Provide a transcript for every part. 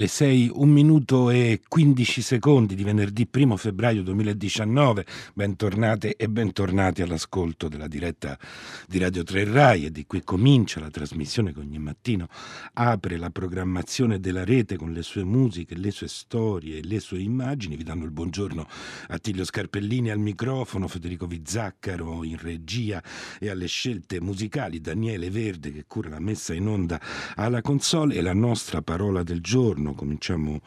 Le 6, 1 minuto e 15 secondi di venerdì 1 febbraio 2019. Bentornate e bentornati all'ascolto della diretta di Radio 3 Rai e di qui comincia la trasmissione che ogni mattino apre la programmazione della rete con le sue musiche, le sue storie le sue immagini. Vi danno il buongiorno Attilio Scarpellini al microfono, Federico Vizzaccaro in regia e alle scelte musicali, Daniele Verde che cura la messa in onda alla console e la nostra parola del giorno giorno. Cominciamo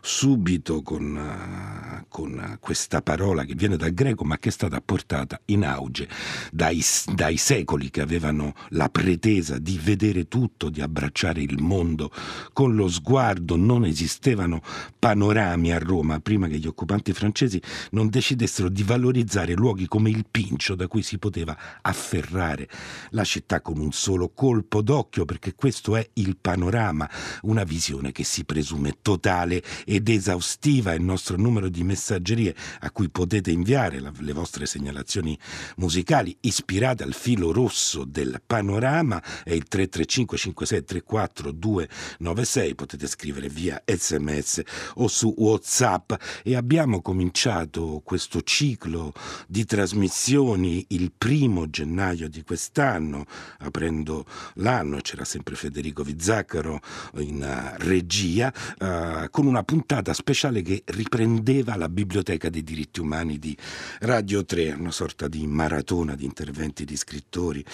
subito con, uh, con, questa parola che viene dal greco ma che è stata portata in auge dai, dai secoli che avevano la pretesa di vedere tutto, di abbracciare il mondo con lo sguardo. Non esistevano panorami a Roma prima che gli occupanti francesi non decidessero di valorizzare luoghi come il Pincio da cui si poteva afferrare la città con un solo colpo d'occhio perché questo è il panorama, una visione che si presume presume totale ed esaustiva il nostro numero di messaggerie a cui potete inviare la, le vostre segnalazioni musicali ispirate al filo rosso del panorama. È il 335 5634 296 potete scrivere via sms o su whatsapp. E abbiamo cominciato questo ciclo di trasmissioni il primo gennaio di quest'anno aprendo l'anno. C'era sempre Federico Vizzaccaro in uh, regia uh, con una puntata speciale che riprendeva la biblioteca dei diritti umani di Radio 3, una sorta di maratona di interventi di scrittori,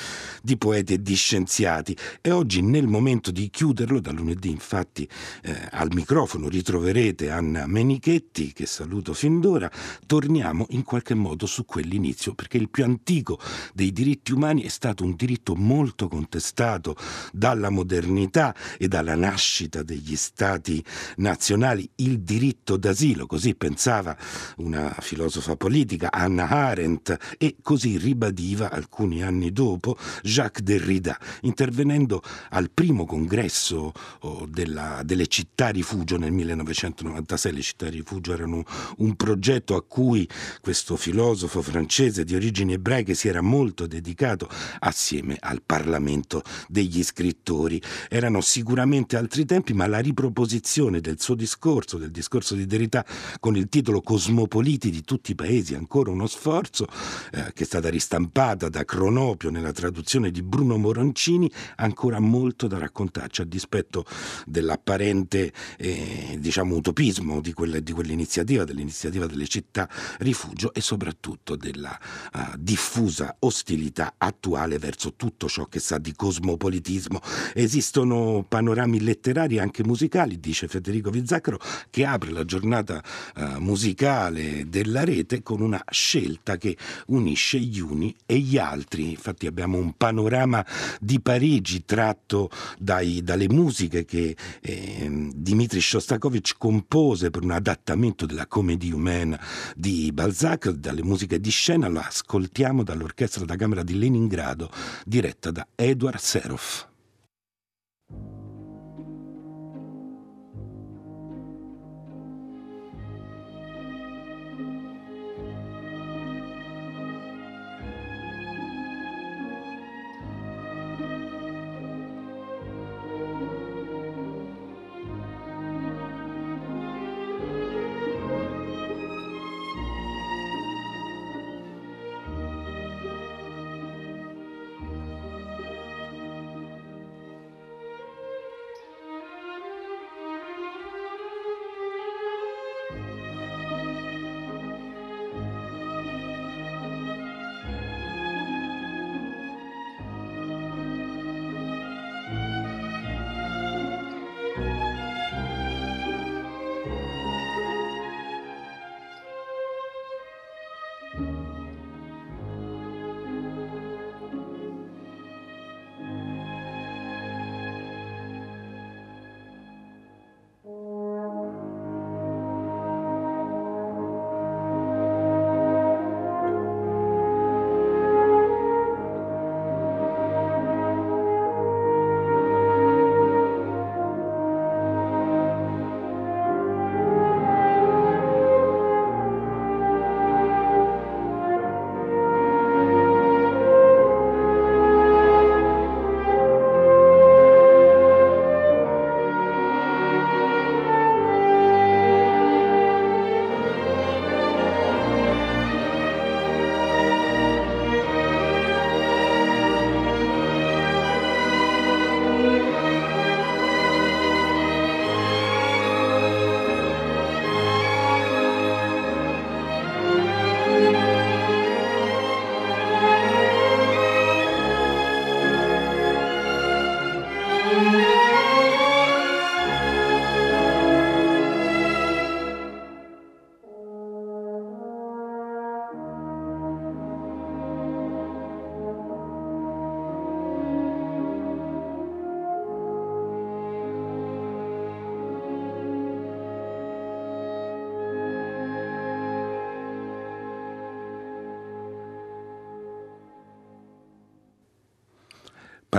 di poeti e di scienziati. E oggi, nel momento di chiuderlo, da lunedì infatti eh, al microfono ritroverete Anna Menichetti, che saluto fin d'ora, torniamo in qualche modo su quell'inizio, perché il più antico dei diritti umani è stato un diritto molto contestato dalla modernità e dalla nascita degli stati nazionali il diritto d'asilo, così pensava una filosofa politica, Anna Arendt, e così ribadiva alcuni anni dopo Jacques Derrida, intervenendo al primo congresso oh, della, delle città rifugio nel 1996. Le città rifugio erano un progetto a cui questo filosofo francese di origini ebraiche si era molto dedicato assieme al Parlamento degli scrittori. Erano sicuramente altri tempi, ma la riproposizione conclusione del suo discorso, del discorso di Derrida, con il titolo Cosmopoliti di tutti i paesi, ancora uno sforzo, eh, che è stata ristampata da Cronopio nella traduzione di Bruno Moroncini, ancora molto da raccontarci, a dispetto dell'apparente eh, diciamo, utopismo di, quelle, di, quell'iniziativa, dell'iniziativa delle città rifugio e soprattutto della uh, diffusa ostilità attuale verso tutto ciò che sa di cosmopolitismo. Esistono panorami letterari e anche musicali, dice Federico Vizzaccaro, che apre la giornata eh, musicale della rete con una scelta che unisce gli uni e gli altri. Infatti abbiamo un panorama di Parigi tratto dai, dalle musiche che eh, Dmitri Shostakovich compose per un adattamento della Comédie humaine di Balzac, dalle musiche di scena, lo ascoltiamo dall'orchestra da camera di Leningrado diretta da Edward Serov.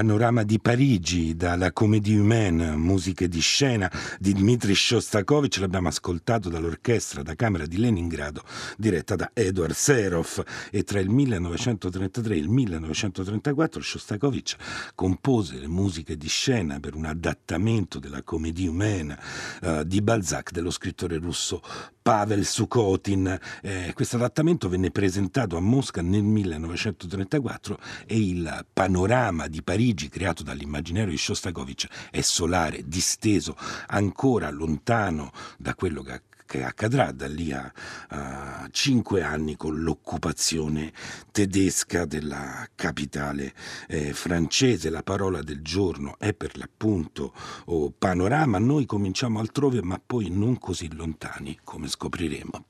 Panorama di Parigi dalla Comédie Humaine, musiche di scena di Dmitri Shostakovich, l'abbiamo ascoltato dall'orchestra da camera di Leningrado diretta da Edward Serov e tra il 1933 e il 1934 Shostakovich compose le musiche di scena per un adattamento della Comédie Humaine uh, di Balzac dello scrittore russo Pavel Sukhotin. Eh, questo adattamento venne presentato a Mosca nel 1934 e il panorama di Parigi creato dall'immaginario di Shostakovich è solare, disteso, ancora lontano da quello che che accadrà da lì a, a, cinque anni con l'occupazione tedesca della capitale eh, francese. La parola del giorno è per l'appunto oh, panorama. Noi cominciamo altrove, ma poi non così lontani, come scopriremo.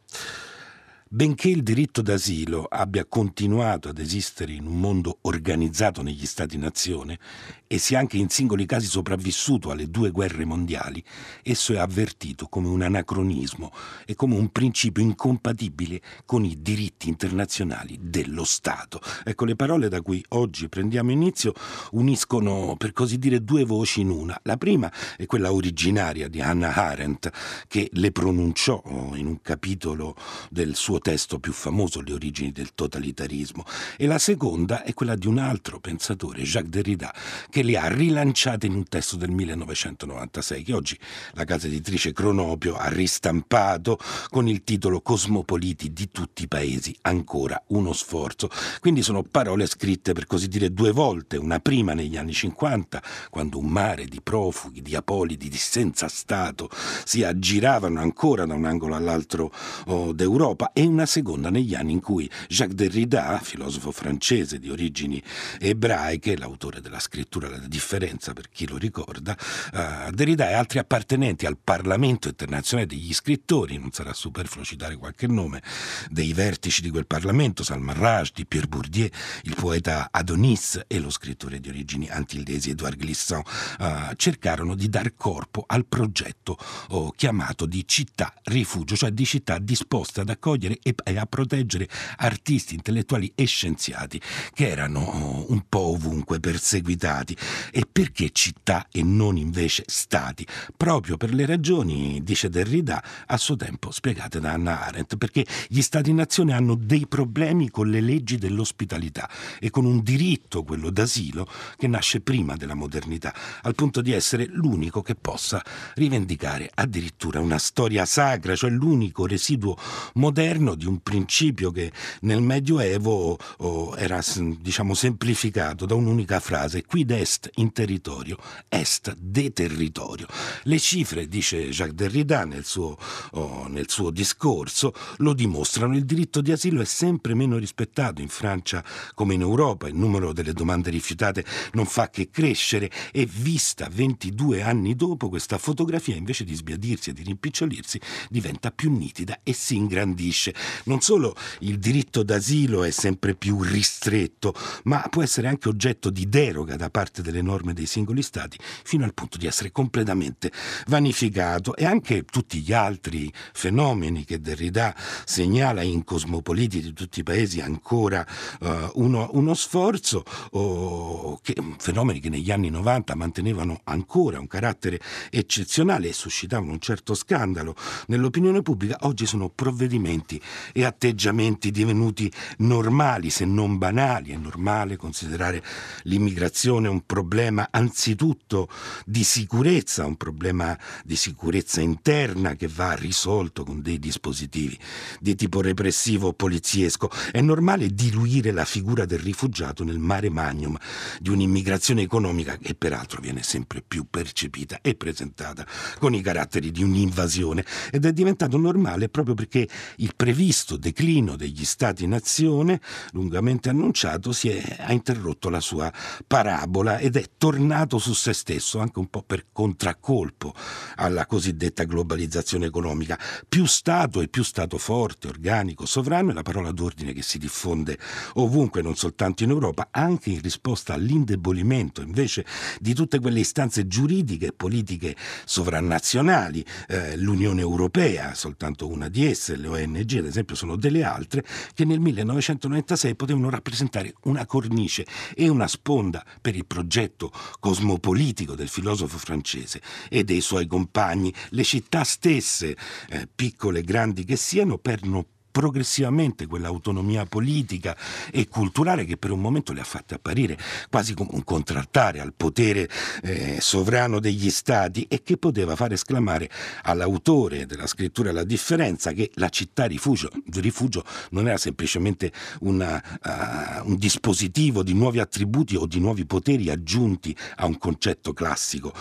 Benché il diritto d'asilo abbia continuato ad esistere in un mondo organizzato negli Stati-nazione e sia anche in singoli casi sopravvissuto alle due guerre mondiali, esso è avvertito come un anacronismo e come un principio incompatibile con i diritti internazionali dello Stato. Ecco, le parole da cui oggi prendiamo inizio uniscono, per così dire, due voci in una. La prima è quella originaria di Hannah Arendt, che le pronunciò in un capitolo del suo testo più famoso, Le origini del totalitarismo, e la seconda è quella di un altro pensatore, Jacques Derrida, che le ha rilanciate in un testo del 1996 che oggi la casa editrice Cronopio ha ristampato con il titolo Cosmopoliti di tutti i paesi, ancora uno sforzo. Quindi sono parole scritte per così dire due volte, una prima negli anni 50, quando un mare di profughi, di apolidi, di senza Stato si aggiravano ancora da un angolo all'altro oh, d'Europa, e una seconda negli anni in cui Jacques Derrida, filosofo francese di origini ebraiche, l'autore della scrittura la differenza per chi lo ricorda, uh, Derrida e altri appartenenti al Parlamento internazionale degli scrittori, non sarà superfluo citare qualche nome, dei vertici di quel Parlamento, Salman Rushdie, Pierre Bourdieu, il poeta Adonis e lo scrittore di origini antildesi Edouard Glissant, uh, cercarono di dar corpo al progetto oh, chiamato di città rifugio, cioè di città disposte ad accogliere e, a proteggere artisti, intellettuali e scienziati che erano oh, un po' ovunque perseguitati e perché città e non invece stati? Proprio per le ragioni, dice Derrida, a suo tempo spiegate da Anna Arendt, perché gli stati-nazione hanno dei problemi con le leggi dell'ospitalità e con un diritto, quello d'asilo, che nasce prima della modernità, al punto di essere l'unico che possa rivendicare addirittura una storia sacra, cioè l'unico residuo moderno di un principio che nel Medioevo oh, era diciamo semplificato da un'unica frase, quid est in territorio, est de territorio. Le cifre, dice Jacques Derrida nel suo, oh, nel suo discorso, lo dimostrano. Il diritto di asilo è sempre meno rispettato in Francia come in Europa. Il numero delle domande rifiutate non fa che crescere e vista 22 anni dopo questa fotografia invece di sbiadirsi e di rimpicciolirsi diventa più nitida e si ingrandisce. Non solo il diritto d'asilo è sempre più ristretto, ma può essere anche oggetto di deroga da parte delle norme dei singoli stati fino al punto di essere completamente vanificato. E anche tutti gli altri fenomeni che Derrida segnala in cosmopoliti di tutti i paesi ancora uh, uno, uno, sforzo oh, che, fenomeni che negli anni 90 mantenevano ancora un carattere eccezionale e suscitavano un certo scandalo. Nell'opinione pubblica oggi sono provvedimenti e atteggiamenti divenuti normali se non banali è normale considerare l'immigrazione un problema anzitutto di sicurezza, un problema di sicurezza interna che va risolto con dei dispositivi di tipo repressivo o poliziesco. È normale diluire la figura del rifugiato nel mare magnum di un'immigrazione economica che peraltro viene sempre più percepita e presentata con i caratteri di un'invasione ed è diventato normale proprio perché il previsto declino degli stati-nazione, lungamente annunciato, si è, ha interrotto la sua parabola ed è tornato su se stesso anche un po' per contraccolpo alla cosiddetta globalizzazione economica. Più Stato e più Stato forte, organico, sovrano è la parola d'ordine che si diffonde ovunque, non soltanto in Europa, anche in risposta all'indebolimento invece di tutte quelle istanze giuridiche e politiche sovranazionali, eh, l'Unione Europea, soltanto una di esse, le ONG, ad esempio sono delle altre che nel 1996 potevano rappresentare una cornice e una sponda per il progetto cosmopolitico del filosofo francese e dei suoi compagni, le città stesse, eh, piccole e grandi che siano, perdono progressivamente quell'autonomia politica e culturale che per un momento le ha fatte apparire quasi come un contraltare al potere eh, sovrano degli stati e che poteva far esclamare all'autore della scrittura La differenza che la città rifugio, rifugio non era semplicemente una, uh, un dispositivo di nuovi attributi o di nuovi poteri aggiunti a un concetto classico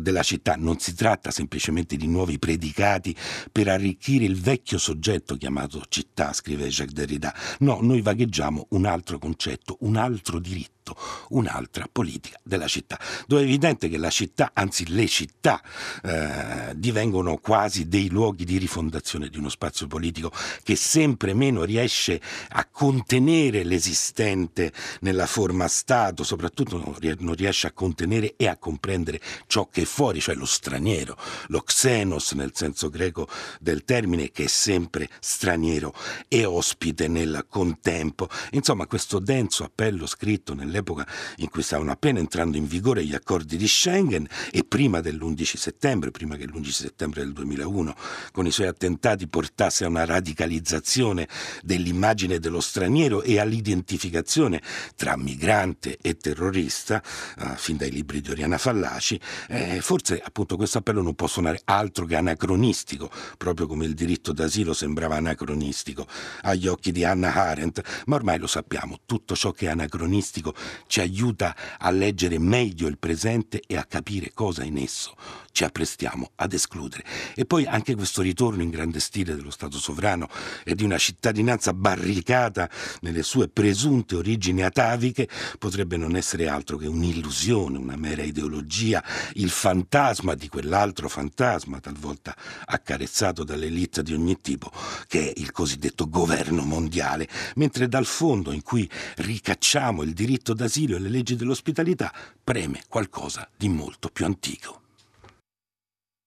della città, non si tratta semplicemente di nuovi predicati per arricchire il vecchio soggetto chiamato città, scrive Jacques Derrida. No, noi vagheggiamo un altro concetto, un altro diritto fatto un'altra politica della città, dove è evidente che la città, anzi le città, eh, divengono quasi dei luoghi di rifondazione di uno spazio politico che sempre meno riesce a contenere l'esistente nella forma Stato, soprattutto non riesce a contenere e a comprendere ciò che è fuori, cioè lo straniero, lo xenos nel senso greco del termine, che è sempre straniero e ospite nel contempo. Insomma, questo denso appello scritto nel all'epoca in cui stavano appena entrando in vigore gli accordi di Schengen e prima dell'11 settembre, prima che l'11 settembre del 2001 con i suoi attentati portasse a una radicalizzazione dell'immagine dello straniero e all'identificazione tra migrante e terrorista, uh, fin dai libri di Oriana Fallaci, eh, forse appunto questo appello non può suonare altro che anacronistico, proprio come il diritto d'asilo sembrava anacronistico agli occhi di Hannah Arendt, ma ormai lo sappiamo, tutto ciò che è anacronistico ci aiuta a leggere meglio il presente e a capire cosa in esso ci apprestiamo ad escludere. E poi anche questo ritorno in grande stile dello Stato sovrano e di una cittadinanza barricata nelle sue presunte origini ataviche potrebbe non essere altro che un'illusione, una mera ideologia, il fantasma di quell'altro fantasma, talvolta accarezzato dall'elite di ogni tipo, che è il cosiddetto governo mondiale, mentre dal fondo in cui ricacciamo il diritto d'asilo e le leggi dell'ospitalità preme qualcosa di molto più antico.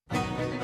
Thank you.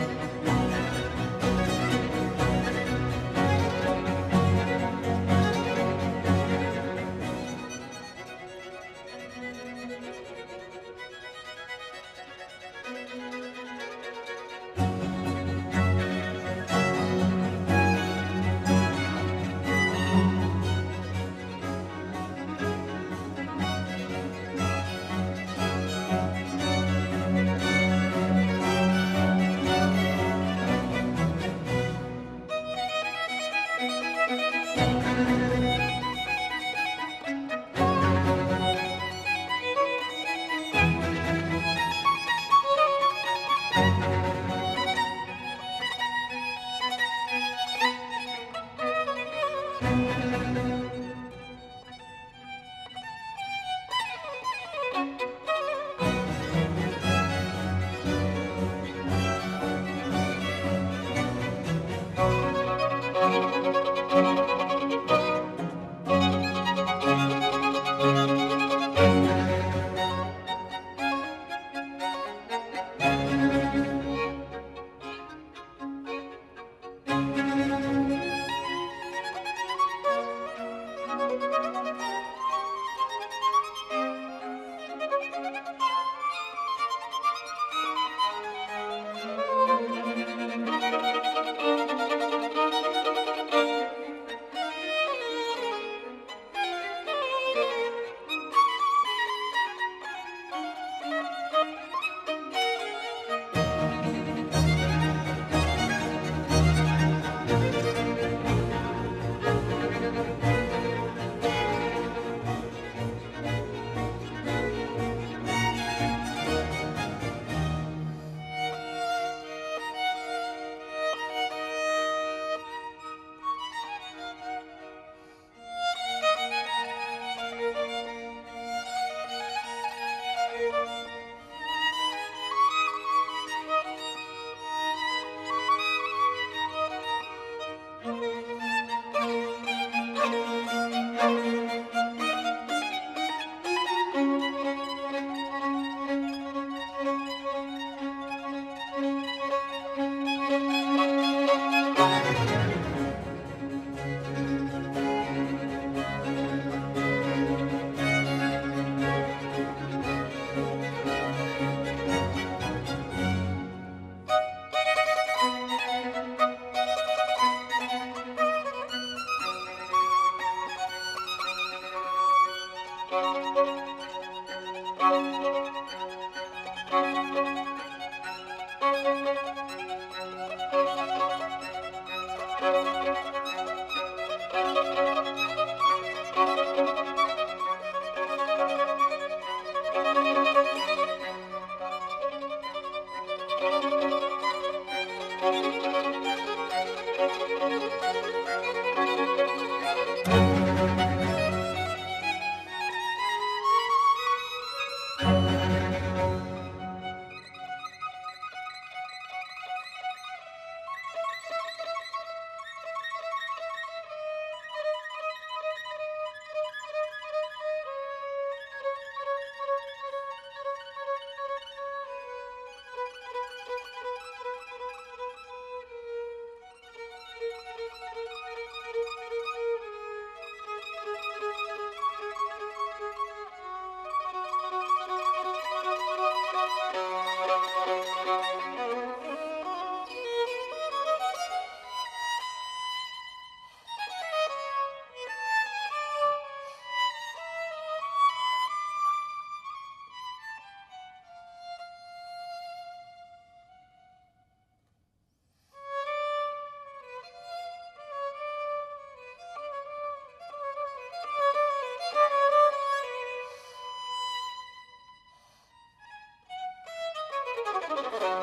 Thank you.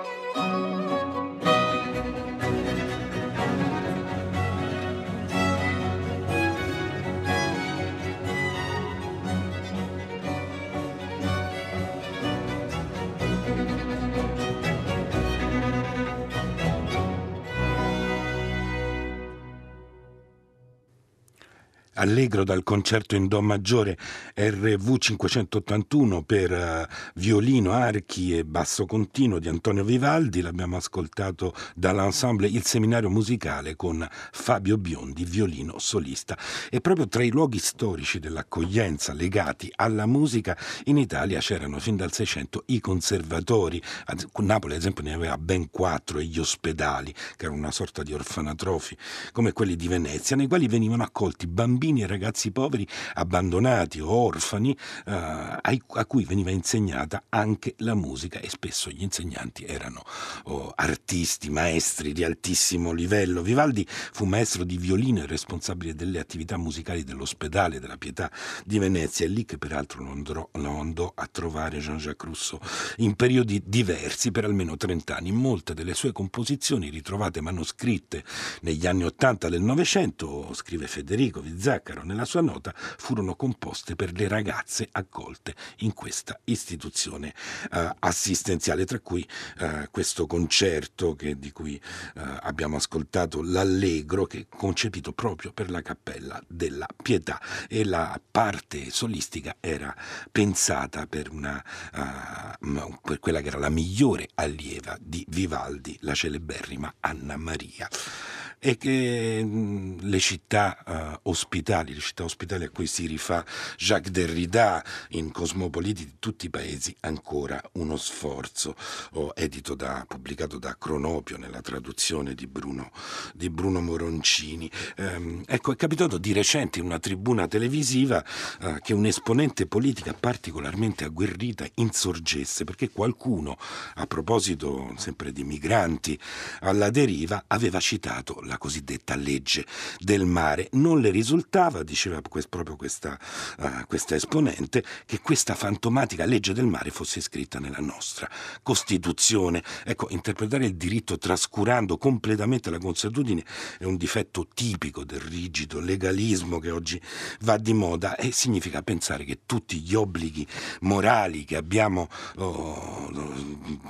Allegro dal concerto in Do maggiore RV 581 per uh, violino, archi e basso continuo di Antonio Vivaldi. L'abbiamo ascoltato dall'ensemble Il Seminario Musicale con Fabio Biondi, violino solista. E proprio tra i luoghi storici dell'accoglienza legati alla musica in Italia c'erano fin dal 600 i conservatori. Napoli, ad esempio, ne aveva ben quattro e gli ospedali, che erano una sorta di orfanatrofi, come quelli di Venezia, nei quali venivano accolti bambini bambini e ragazzi poveri abbandonati o orfani eh, a cui veniva insegnata anche la musica e spesso gli insegnanti erano oh, artisti, maestri di altissimo livello. Vivaldi fu maestro di violino e responsabile delle attività musicali dell'ospedale della Pietà di Venezia, è lì che peraltro lo andò, lo andò a trovare Jean-Jacques Rousseau in periodi diversi per almeno 30 anni. Molte delle sue composizioni ritrovate manoscritte negli anni Ottanta del Novecento, scrive Federico Vizzacchi, Zaccaro nella sua nota furono composte per le ragazze accolte in questa istituzione eh, assistenziale, tra cui eh, questo concerto che, di cui eh, abbiamo ascoltato l'Allegro, che è concepito proprio per la Cappella della Pietà. E la parte solistica era pensata per, una, uh, per quella che era la migliore allieva di Vivaldi, la celeberrima Anna Maria e che mh, le città uh, ospitali, le città ospitali a cui si rifà Jacques Derrida in Cosmopoliti di tutti i paesi, ancora uno sforzo, oh, edito da, pubblicato da Cronopio nella traduzione di Bruno, di Bruno Moroncini. Um, ecco, è capitato di recente in una tribuna televisiva uh, che un'esponente politica particolarmente agguerrita insorgesse perché qualcuno, a proposito sempre di migranti alla deriva, aveva citato la cosiddetta legge del mare. Non le risultava, diceva proprio questa, uh, questa esponente, che questa fantomatica legge del mare fosse scritta nella nostra Costituzione. Ecco, interpretare il diritto trascurando completamente la consuetudine è un difetto tipico del rigido legalismo che oggi va di moda e significa pensare che tutti gli obblighi morali che abbiamo oh,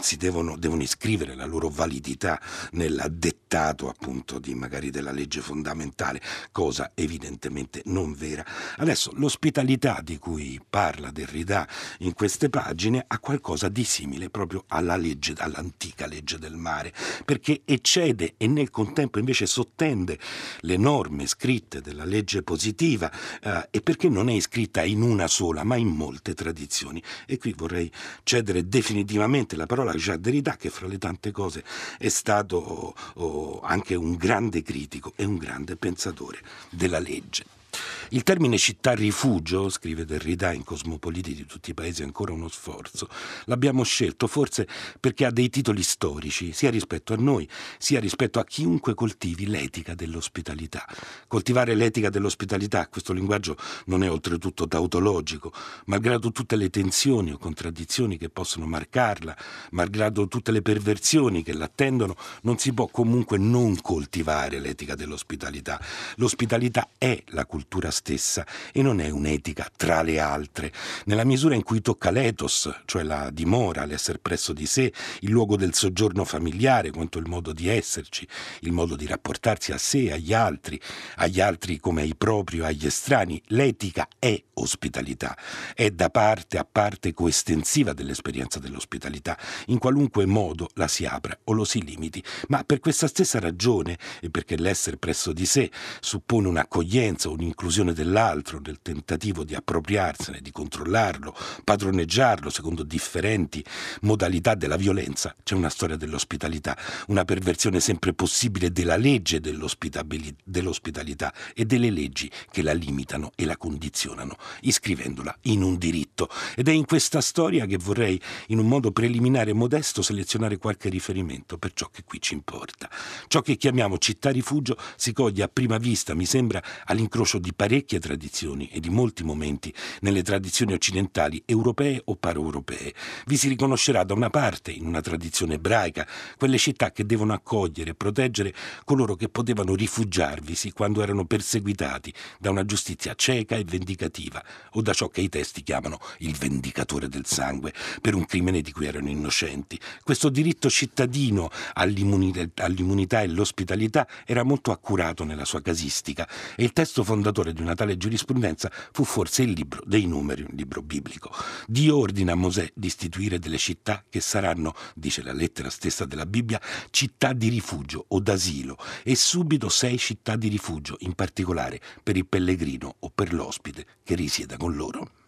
si devono, devono iscrivere la loro validità nel dettato appunto di magari della legge fondamentale, cosa evidentemente non vera. Adesso l'ospitalità di cui parla Derrida in queste pagine ha qualcosa di simile proprio alla legge, all'antica legge del mare, perché eccede e nel contempo invece sottende le norme scritte della legge positiva eh, e perché non è iscritta in una sola ma in molte tradizioni. E qui vorrei cedere definitivamente la parola a Jacques Derrida che fra le tante cose è stato oh, anche un grande grande critico e un grande pensatore della legge. Il termine città rifugio, scrive Derrida in Cosmopoliti di tutti i paesi ancora uno sforzo, l'abbiamo scelto forse perché ha dei titoli storici, sia rispetto a noi, sia rispetto a chiunque coltivi l'etica dell'ospitalità. Coltivare l'etica dell'ospitalità, questo linguaggio non è oltretutto tautologico, malgrado tutte le tensioni o contraddizioni che possono marcarla, malgrado tutte le perversioni che l'attendono, non si può comunque non coltivare l'etica dell'ospitalità. L'ospitalità è la cultura stessa e non è un'etica tra le altre, nella misura in cui tocca l'ethos, cioè la dimora, l'essere presso di sé, il luogo del soggiorno familiare, quanto il modo di esserci, il modo di rapportarsi a sé, agli altri, agli altri come ai propri o agli estranei. L'etica è ospitalità, è da parte a parte coestensiva dell'esperienza dell'ospitalità, in qualunque modo la si apra o lo si limiti, ma per questa stessa ragione e perché l'essere presso di sé suppone un'accoglienza, un'inclusione dell'altro nel tentativo di appropriarsene, di controllarlo, padroneggiarlo secondo differenti modalità della violenza, c'è una storia dell'ospitalità, una perversione sempre possibile della legge dell'ospitalità e delle leggi che la limitano e la condizionano, iscrivendola in un diritto. Ed è in questa storia che vorrei, in un modo preliminare e modesto, selezionare qualche riferimento per ciò che qui ci importa. Ciò che chiamiamo città rifugio si coglie a prima vista, mi sembra, all'incrocio di parecchie tradizioni e di molti momenti nelle tradizioni occidentali, europee o paraeuropee. Vi si riconoscerà da una parte, in una tradizione ebraica, quelle città che devono accogliere e proteggere coloro che potevano rifugiarvisi quando erano perseguitati da una giustizia cieca e vendicativa, o da ciò che i testi chiamano il vendicatore del sangue, per un crimine di cui erano innocenti. Questo diritto cittadino all'immunità, all'immunità e all'ospitalità era molto accurato nella sua casistica e il testo fondatore di una tale giurisprudenza fu forse il libro dei numeri, un libro biblico. Dio ordina a Mosè di istituire delle città che saranno, dice la lettera stessa della Bibbia, città di rifugio o d'asilo e subito sei città di rifugio, in particolare per il pellegrino o per l'ospite che risieda con loro.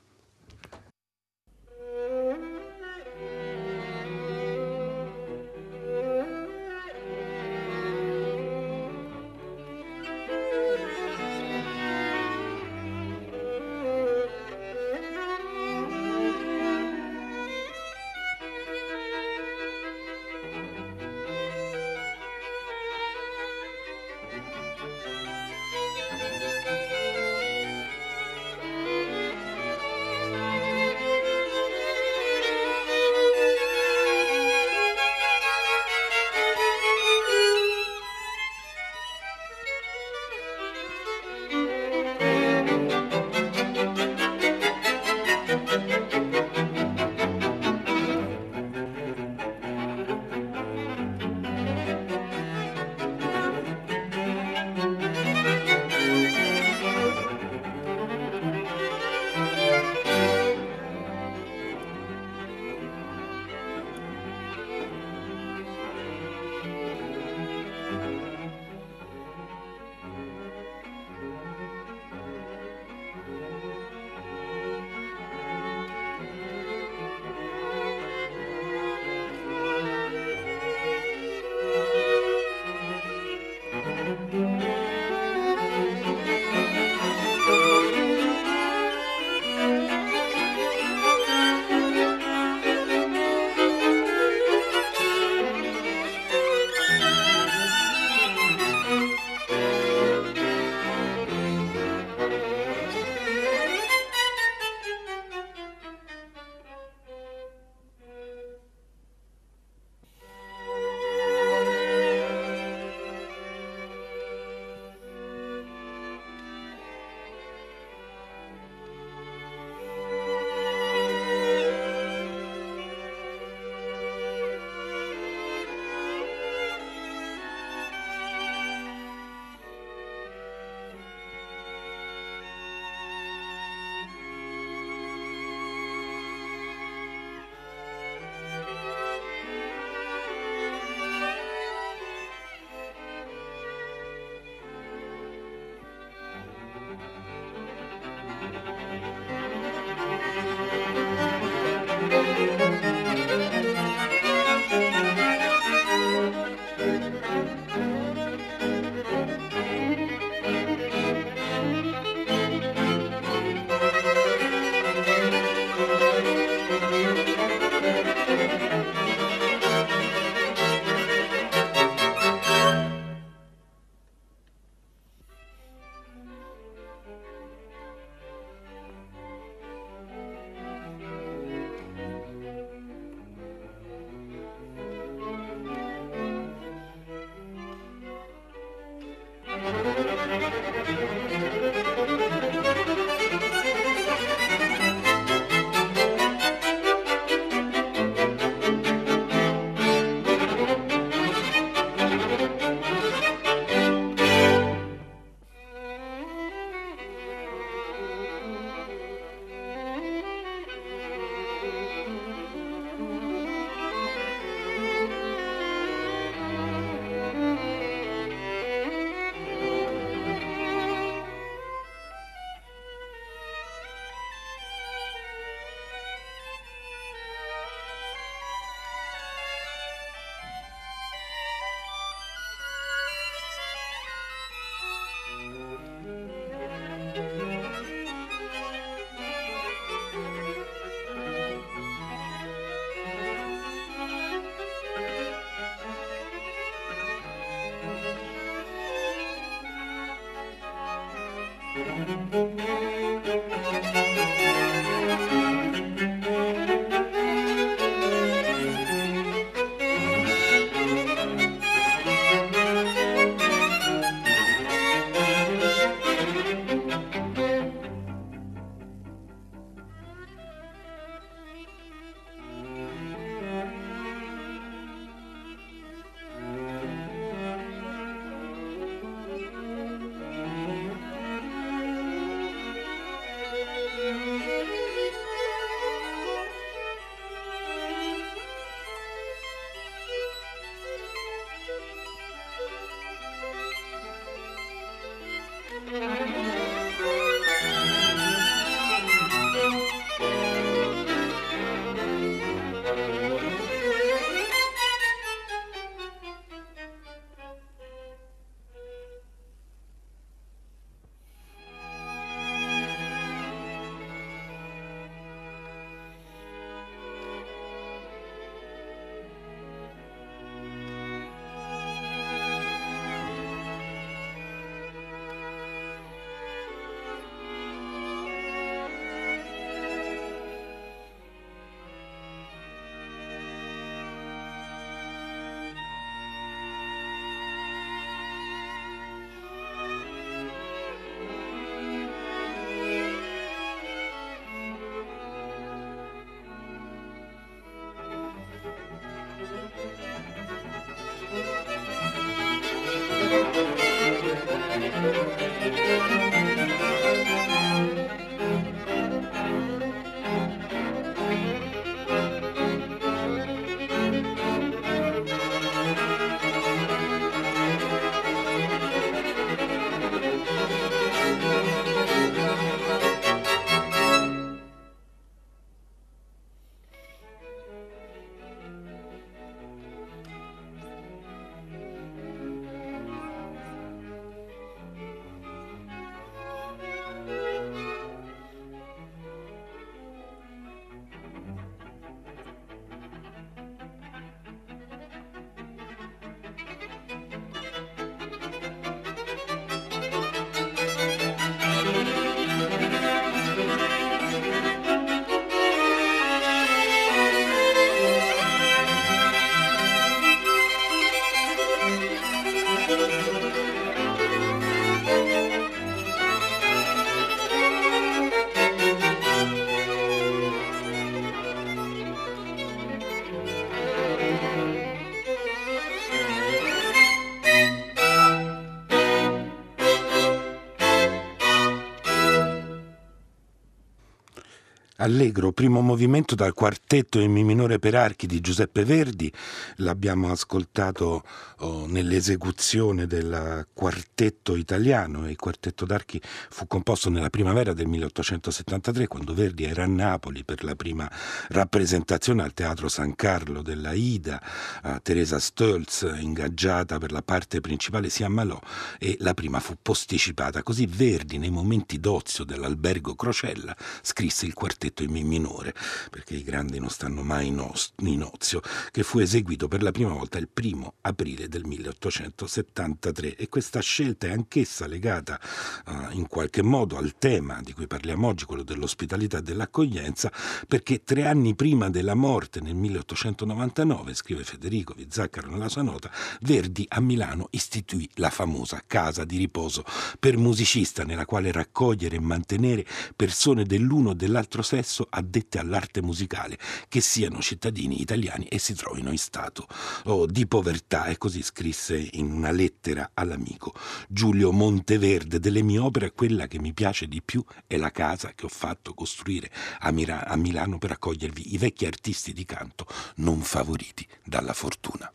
Allegro, primo movimento dal quartetto in Mi minore per archi di Giuseppe Verdi, l'abbiamo ascoltato oh, nell'esecuzione del quartetto italiano il quartetto d'archi fu composto nella primavera del 1873 quando Verdi era a Napoli per la prima rappresentazione al Teatro San Carlo della Ida, uh, Teresa Stolz ingaggiata per la parte principale si ammalò e la prima fu posticipata, così Verdi nei momenti d'ozio dell'albergo Crocella scrisse il quartetto detto in Mi minore, perché i grandi non stanno mai in, os- in ozio, che fu eseguito per la prima volta il primo aprile del 1873 e questa scelta è anch'essa legata uh, in qualche modo al tema di cui parliamo oggi, quello dell'ospitalità e dell'accoglienza, perché tre anni prima della morte, nel 1899, scrive Federico Vizzaccaro nella sua nota, Verdi a Milano istituì la famosa casa di riposo per musicista nella quale raccogliere e mantenere persone dell'uno o dell'altro sesso addette all'arte musicale, che siano cittadini italiani e si trovino in stato oh, di povertà. E così scrisse in una lettera all'amico Giulio Monteverde delle mie opere, quella che mi piace di più è la casa che ho fatto costruire a, Mira- a Milano per accogliervi i vecchi artisti di canto non favoriti dalla fortuna.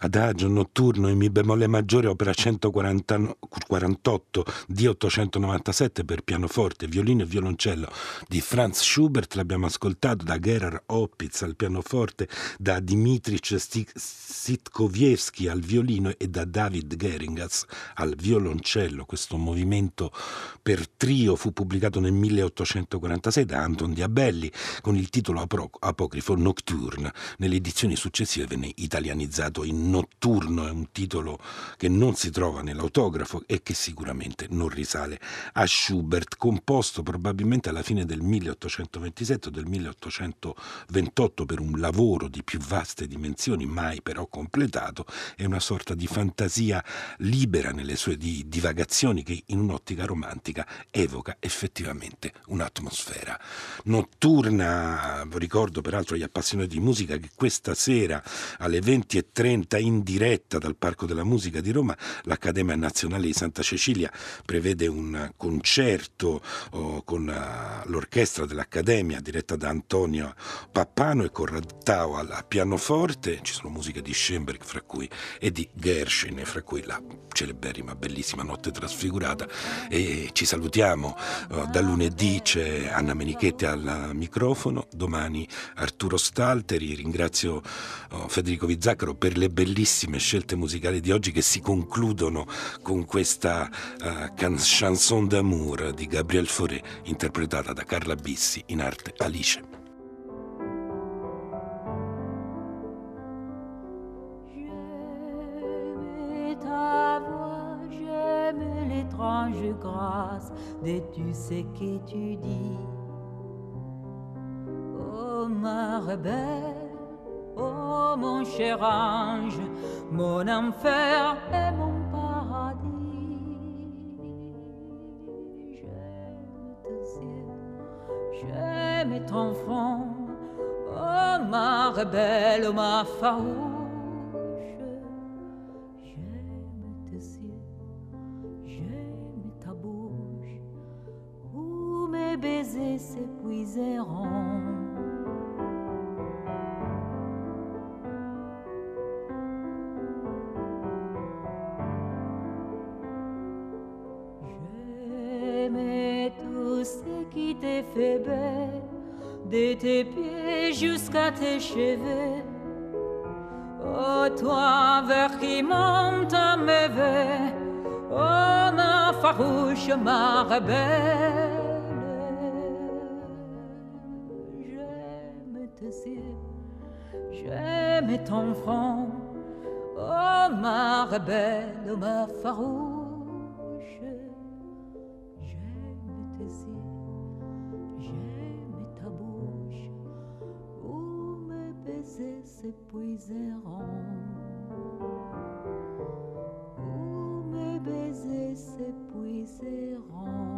Adagio notturno in Mi bemolle maggiore, opera 148 di 897 per pianoforte, violino e violoncello di Franz Schubert, l'abbiamo ascoltato da Gerhard Opitz al pianoforte, da Dmitri Sitkowiewski al violino e da David Geringas al violoncello. Questo movimento per trio fu pubblicato nel 1846 da Anton Diabelli con il titolo apocrifo Nocturne. Nelle edizioni successive venne italianizzato in Notturno è un titolo che non si trova nell'autografo e che sicuramente non risale a Schubert, composto probabilmente alla fine del 1827 o del 1828 per un lavoro di più vaste dimensioni, mai però completato, è una sorta di fantasia libera nelle sue divagazioni che in un'ottica romantica evoca effettivamente un'atmosfera notturna. Ricordo peraltro agli appassionati di musica che questa sera alle 20.30 in diretta dal Parco della Musica di Roma, l'Accademia Nazionale di Santa Cecilia prevede un concerto oh, con uh, l'orchestra dell'Accademia diretta da Antonio Pappano e Corradao al pianoforte, ci sono musiche di Schoenberg fra cui e di Gershwin, fra cui la celeberrima bellissima Notte Trasfigurata. E ci salutiamo uh, da lunedì c'è Anna Menichetti al microfono, domani Arturo Stalteri, ringrazio uh, Federico Vizzaccaro per le bellissime bellissime scelte musicali di oggi che si concludono con questa uh, chanson d'amour di Gabriel Fauré interpretata da Carla Bissi in arte Alice. grâce de tu sais que tu dis. Oh ma rebelle Oh mon cher ange, mon enfer et mon paradis. J'aime tes yeux, j'aime ton front, oh ma rebelle, ma farouche. J'aime tes yeux, j'aime ta bouche, où mes baisers s'épuiseront. Jusqu'à tes cheveux. Oh, toi, vers qui monte à mes oh, ma farouche, ma rebelle. J'aime tes yeux, j'aime ton front, oh, ma rebelle, ma farouche. S'épuiseront. Où mes baisers s'épuiseront.